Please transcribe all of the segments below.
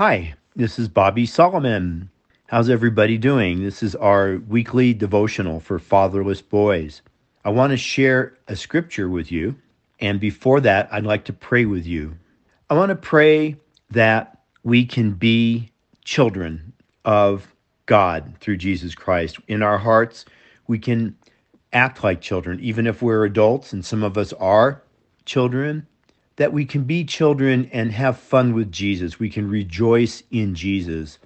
Hi, this is Bobby Solomon. How's everybody doing? This is our weekly devotional for fatherless boys. I want to share a scripture with you, and before that, I'd like to pray with you. I want to pray that we can be children of God through Jesus Christ. In our hearts, we can act like children, even if we're adults, and some of us are children that we can be children and have fun with Jesus. We can rejoice in Jesus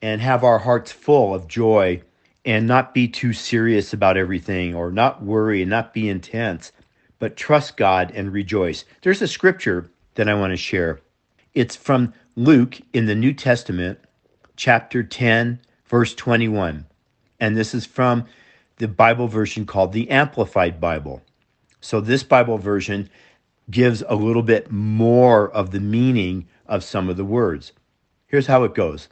and have our hearts full of joy and not be too serious about everything or not worry and not be intense, but trust God and rejoice. There's a scripture that I want to share. It's from Luke in the New Testament, chapter 10, verse 21. And this is from the Bible version called the Amplified Bible. So, this Bible version gives a little bit more of the meaning of some of the words. Here's how it goes.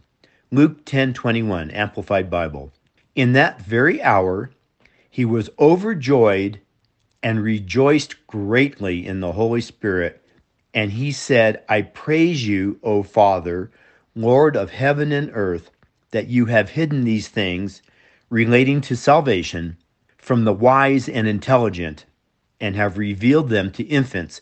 Luke 10:21 Amplified Bible. In that very hour he was overjoyed and rejoiced greatly in the Holy Spirit, and he said, I praise you, O Father, Lord of heaven and earth, that you have hidden these things relating to salvation from the wise and intelligent and have revealed them to infants,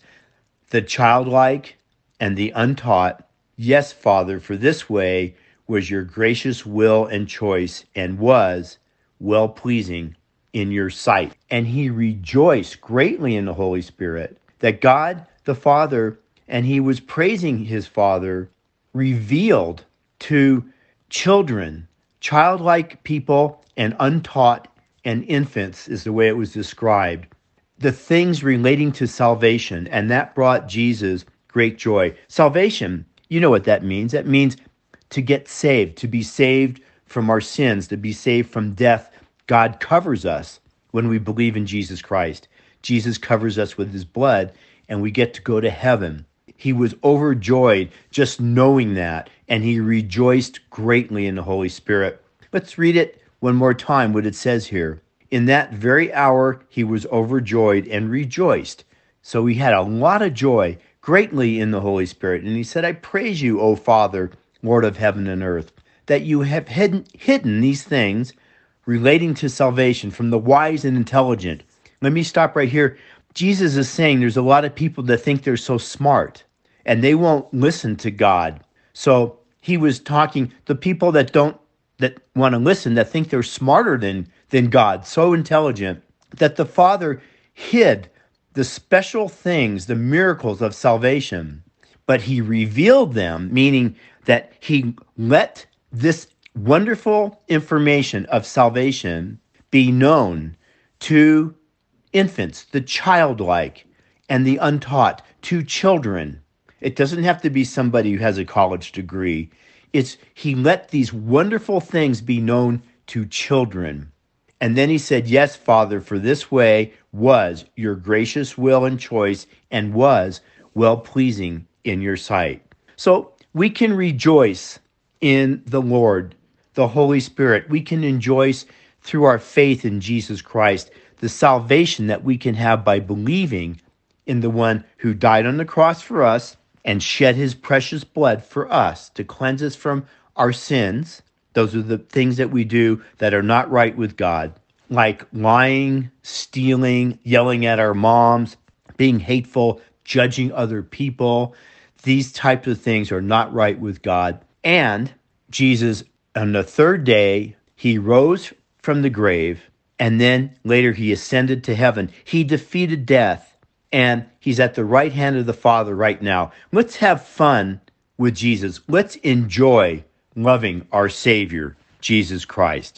the childlike and the untaught. Yes, Father, for this way was your gracious will and choice, and was well pleasing in your sight. And he rejoiced greatly in the Holy Spirit that God the Father, and he was praising his Father, revealed to children, childlike people, and untaught and infants, is the way it was described the things relating to salvation, and that brought Jesus great joy. Salvation, you know what that means. That means to get saved, to be saved from our sins, to be saved from death. God covers us when we believe in Jesus Christ. Jesus covers us with his blood, and we get to go to heaven. He was overjoyed just knowing that, and he rejoiced greatly in the Holy Spirit. Let's read it one more time, what it says here. In that very hour, he was overjoyed and rejoiced. So he had a lot of joy greatly in the Holy Spirit. And he said, I praise you, O Father, Lord of heaven and earth, that you have hidden, hidden these things relating to salvation from the wise and intelligent. Let me stop right here. Jesus is saying there's a lot of people that think they're so smart and they won't listen to God. So he was talking the people that don't that want to listen that think they're smarter than than God, so intelligent that the Father hid the special things, the miracles of salvation, but he revealed them, meaning that he let this wonderful information of salvation be known to infants, the childlike, and the untaught, to children. It doesn't have to be somebody who has a college degree. It's he let these wonderful things be known to children. And then he said, Yes, Father, for this way was your gracious will and choice and was well pleasing in your sight. So we can rejoice in the Lord, the Holy Spirit. We can rejoice through our faith in Jesus Christ, the salvation that we can have by believing in the one who died on the cross for us and shed his precious blood for us to cleanse us from our sins those are the things that we do that are not right with God, like lying, stealing, yelling at our moms, being hateful, judging other people. These types of things are not right with God. And Jesus, on the third day, he rose from the grave, and then later he ascended to heaven. He defeated death, and he's at the right hand of the Father right now. Let's have fun with Jesus. Let's enjoy loving our Savior, Jesus Christ.